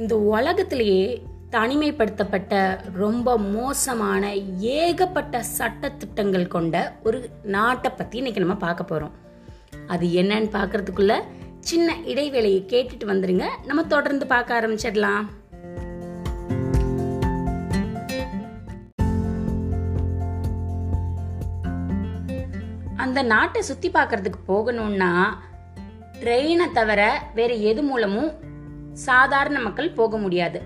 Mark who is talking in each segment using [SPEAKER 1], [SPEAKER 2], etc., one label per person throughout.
[SPEAKER 1] இந்த உலகத்திலேயே தனிமைப்படுத்தப்பட்ட ரொம்ப மோசமான ஏகப்பட்ட சட்டத்திட்டங்கள் கொண்ட ஒரு நாட்டை பற்றி இன்னைக்கு நம்ம பார்க்க போகிறோம் அது என்னன்னு பார்க்கறதுக்குள்ள சின்ன இடைவேளையை கேட்டுட்டு வந்துடுங்க நம்ம தொடர்ந்து பார்க்க ஆரம்பிச்சிடலாம். அந்த நாட்டை சுற்றி பார்க்கறதுக்கு போகணும்னா ட்ரெயினை தவிர வேறு எது மூலமும் சாதாரண மக்கள் போக முடியாது.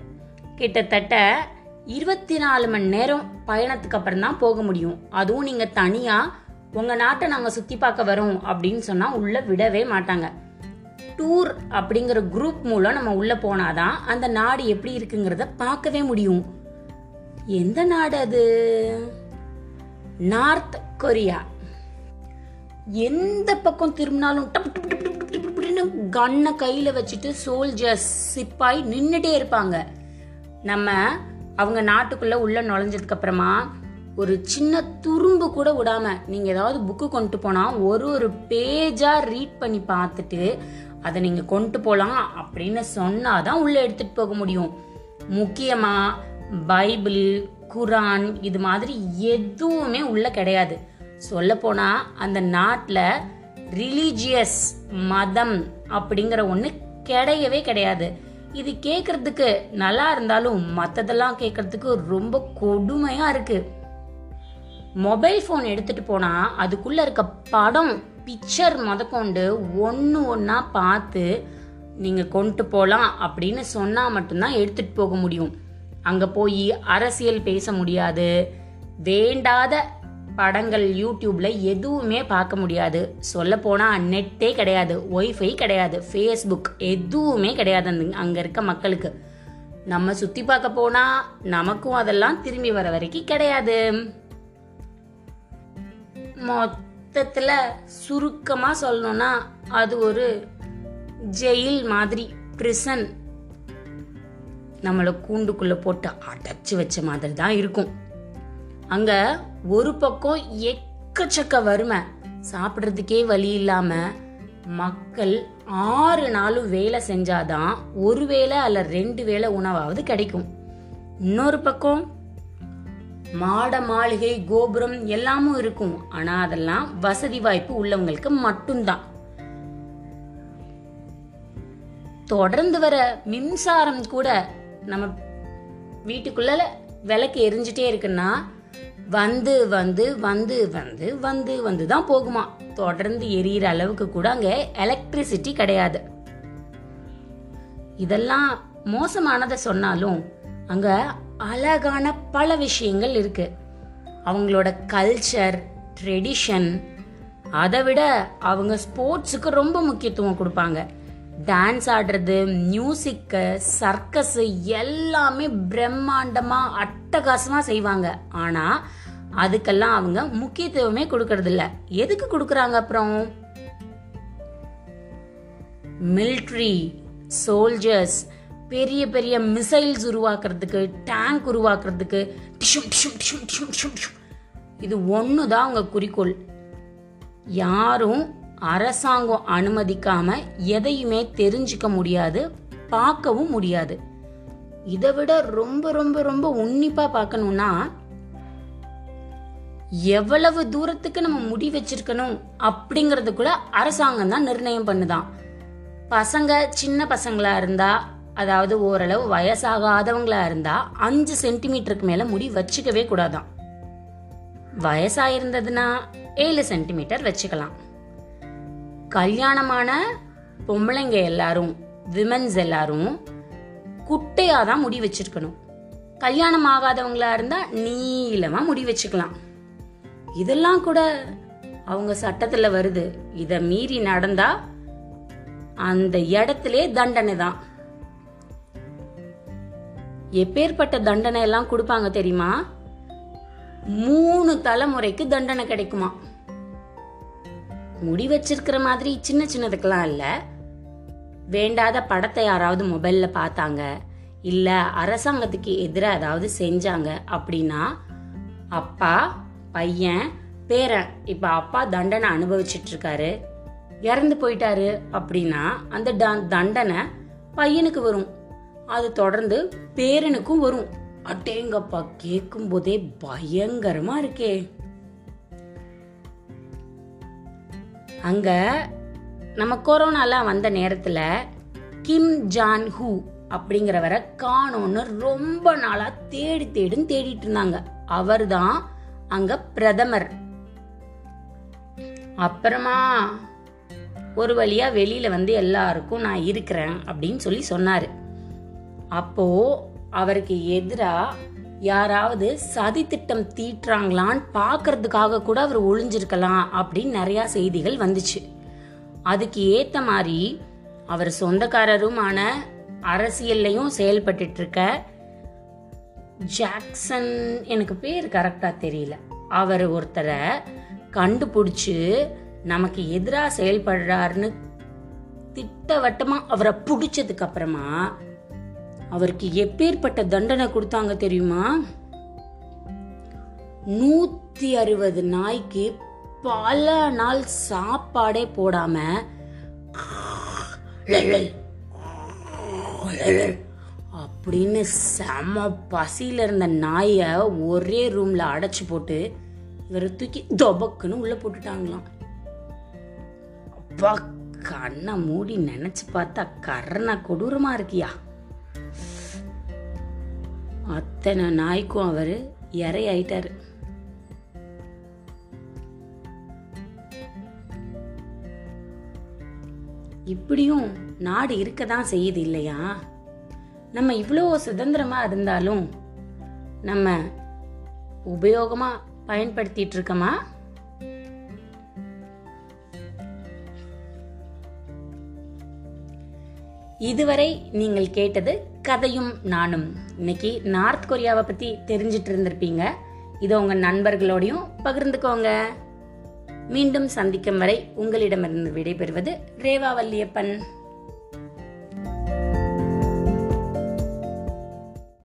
[SPEAKER 1] கிட்டத்தட்ட இருபத்தி நாலு மணி நேரம் பயணத்துக்கு அப்புறம் தான் போக முடியும். அதுவும் நீங்க தனியா உங்க நாட்டை நாங்க சுத்தி பார்க்க வரோம் அப்படின்னு சொன்னா உள்ள விடவே மாட்டாங்க. டூர் அப்படிங்கிற குரூப் மூலம் நம்ம உள்ள போனாதான் அந்த நாடு எப்படி இருக்குங்கிறத பார்க்கவே முடியும். எந்த நாடு அது? North Korea. எந்த பக்கம் திரும்பினாலும் டப் கன்னை கையில் வச்சுட்டு சோல்ஜர்ஸ் சிப்பாய் நின்றுட்டே இருப்பாங்க. நம்ம அவங்க நாட்டுக்குள்ளே உள்ளே நுழைஞ்சதுக்கப்புறமா ஒரு சின்ன துரும்பு கூட விடாமல் நீங்கள் ஏதாவது புக்கு கொண்டு போனால் ஒரு ஒரு பேஜாக ரீட் பண்ணி பார்த்துட்டு அதை நீங்கள் கொண்டு போகலாம் அப்படின்னு சொன்னால் தான் உள்ளே எடுத்துகிட்டு போக முடியும். முக்கியமாக பைபிள் குரான் இது மாதிரி எதுவுமே உள்ளே கிடையாது. சொல்லப்போனால் அந்த நாட்டில் ரிலீஜியஸ் மதம் அப்படிங்கிற ஒன்று கிடையவே கிடையாது. இது கேட்கறதுக்கு நல்லா இருந்தாலும் மற்றதெல்லாம் கேட்கறதுக்கு ரொம்ப கொடுமையாக இருக்கு. மொபைல் ஃபோன் எடுத்துட்டு போனால் அதுக்குள்ளே இருக்க படம் பிக்சர் முதற்கொண்டு ஒன்று ஒன்றா பார்த்து நீங்கள் கொண்டு போகலாம் அப்படின்னு சொன்னால் மட்டும்தான் எடுத்துட்டு போக முடியும். அங்கே போய் அரசியல் பேச முடியாது. வேண்டாத படங்கள் யூடியூப்பில் எதுவுமே பார்க்க முடியாது. சொல்லப்போனால் நெட்டே கிடையாது ஒய்ஃபை கிடையாது ஃபேஸ்புக் எதுவுமே கிடையாது அந்த அங்கே இருக்க மக்களுக்கு. நம்ம சுற்றி பார்க்க போனால் நமக்கும் அதெல்லாம் திரும்பி வர வரைக்கும் கிடையாது. மொத்தத்தில் சுருக்கமாக சொல்லணும்னா அது ஒரு ஜெயில் மாதிரி பிரிசன் நம்மளை கூண்டுக்குள்ளே போட்டு அடைச்சி வச்ச மாதிரி தான் இருக்கும். அங்க ஒரு பக்கம் எக்கச்சக்க வறுமை. சாப்பிட்றதுக்கே வழி இல்லாம மக்கள் ஆறு நாளும் வேலை செஞ்சாதான் ஒரு வேளை அல்ல ரெண்டு வேளை உணவாவது கிடைக்கும். இன்னொரு பக்கம் மாட மாளிகை கோபுரம் எல்லாமும் இருக்கும். ஆனா அதெல்லாம் வசதி வாய்ப்பு உள்ளவங்களுக்கு மட்டும்தான். தொடர்ந்து வர மின்சாரம் கூட நம்ம வீட்டுக்குள்ள விளக்கு எரிஞ்சிட்டே இருக்குன்னா வந்து வந்து வந்து வந்து வந்து வந்து தான் போகுமா? தொடர்ந்து எரியிற அளவுக்கு கூட அங்கே எலக்ட்ரிசிட்டி கிடையாது. இதெல்லாம் மோசமானதை சொன்னாலும் அங்க அழகான பல விஷயங்கள் இருக்கு. அவங்களோட கல்ச்சர் ட்ரெடிஷன் அதை விட அவங்க ஸ்போர்ட்ஸுக்கு ரொம்ப முக்கியத்துவம் கொடுப்பாங்க. டான்ஸ் ஆடுறது மியூசிக்கு சர்க்கஸ்ஸு எல்லாமே பிரம்மாண்டமாக அட்டகாசமாக செய்வாங்க. ஆனால் அதுக்கெல்லாம் அவங்க முக்கியத்துவமே கொடுக்கறதில்ல. எதுக்கு கொடுக்குறாங்க அப்புறம்? மிலிட்ரி சோல்ஜர்ஸ் பெரிய பெரிய மிசைல்ஸ் உருவாக்குறதுக்கு டேங்க் உருவாக்குறதுக்கு இது ஒன்று தான் அவங்க குறிக்கோள். யாரும் அரசாங்கம் அனுமதிக்காம எதையுமே தெரிஞ்சுக்க முடியாது பார்க்கவும் முடியாது. இதை விட ரொம்ப ரொம்ப ரொம்ப உன்னிப்பா பார்க்கணும்னா எவ்வளவு தூரத்துக்கு நம்ம முடி வச்சிருக்கணும் அப்படிங்கறது கூட அரசாங்கம் தான் நிர்ணயம் பண்ணுதான். பசங்க சின்ன பசங்களா இருந்தா அதாவது ஓரளவு வயசாகாதவங்களா இருந்தா அஞ்சு சென்டிமீட்டருக்கு மேல முடி வச்சுக்கவே கூடாதான். வயசாயிருந்ததுன்னா ஏழு சென்டிமீட்டர் வச்சுக்கலாம். கல்யாணமான பொம்பளைங்க எல்லாரும் விமன்ஸ் எல்லாரும் குட்டையாக தான் முடி வச்சிருக்கணும். கல்யாணம் ஆகாதவங்களா இருந்தால் நீளமாக முடி வச்சுக்கலாம். இதெல்லாம் கூட அவங்க சட்டத்தில் வருது. இதை மீறி நடந்தா அந்த இடத்திலே தண்டனை தான் எப்பேற்பட்ட தண்டனை எல்லாம் கொடுப்பாங்க தெரியுமா? மூணு தலைமுறைக்கு தண்டனை கிடைக்குமா? முடி வச்சிருக்கிற மாதிரி சின்ன சின்னதுக்கெல்லாம் இல்லை. வேண்டாத படத்தை யாராவது மொபைலில் பார்த்தாங்க இல்லை அரசாங்கத்துக்கு எதிராக ஏதாவது செஞ்சாங்க அப்படின்னா அப்பா பையன் பேரன் இப்போ அப்பா தண்டனை அனுபவிச்சுட்டு இருக்காரு இறந்து போயிட்டாரு அப்படின்னா அந்த தண்டனை பையனுக்கு வரும். அது தொடர்ந்து பேரனுக்கும் வரும். அட்டேங்கப்பா கேட்கும் போதே பயங்கரமா இருக்கே. அங்கே நம்ம கொரோனாலாம் வந்த நேரத்தில் கிம் ஜான் ஹூ அப்படிங்கிறவரை காணோன்னு ரொம்ப நாளாக தேடி தேடின்னு தேடிட்டு இருந்தாங்க. அவர்தான் அங்கே பிரதமர். அப்புறமா ஒரு வழியாக வெளியில் வந்து எல்லாருக்கும் நான் இருக்கிறேன் அப்படின்னு சொல்லி சொன்னார். அப்போ அவருக்கு எதிராக யாராவது சதி திட்டம் தீட்டுறாங்களான்னு பார்க்கறதுக்காக கூட அவர் ஒளிஞ்சிருக்கலாம் அப்படின்னு நிறையா செய்திகள் வந்துச்சு. அதுக்கு ஏற்ற மாதிரி அவர் சொந்தக்காரருமான அரசியல்லையும் செயல்பட்டு இருக்க ஜாக்சன் எனக்கு பேர் கரெக்டாக தெரியல. அவர் ஒருத்தரை கண்டுபிடிச்சி நமக்கு எதிராக செயல்படுறாருன்னு திட்டவட்டமாக அவரை பிடிச்சதுக்கு அப்புறமா அவருக்கு எப்பேற்பட்ட தண்டனை கொடுத்தாங்க தெரியுமா? நூத்தி அறுபது நாய்க்கு பல நாள் சாப்பாடே போடாம அப்படின்னு செம பசியில இருந்த நாயை ஒரே ரூம்ல அடைச்சு போட்டு இவரை தூக்கி தொபக்குன்னு உள்ள போட்டுட்டாங்களாம். அப்பா கண்ணை மூடி நினைச்சு பார்த்தா கரண கொடூரமா இருக்கியா? அத்தனை நாய்க்கும் அவர் இறை ஆயிட்டாரு. இப்படியும் நாடு இருக்க தான் செய்யுது இல்லையா? நம்ம இவ்வளோ சுதந்திரமா இருந்தாலும் நம்ம உபயோகமா பயன்படுத்திட்டு இருக்கோமா? இதுவரை நீங்கள் கேட்டது கதையும் நானும். இன்னைக்கு நார்த் கொரியாவை பத்தி தெரிஞ்சிட்டு இருந்திருப்பீங்க. இதை உங்க நண்பர்களோடையும் பகிர்ந்துக்கோங்க. மீண்டும் சந்திக்கும் வரை உங்களிடமிருந்து விடைபெறுவது ரேவா வல்லியப்பன்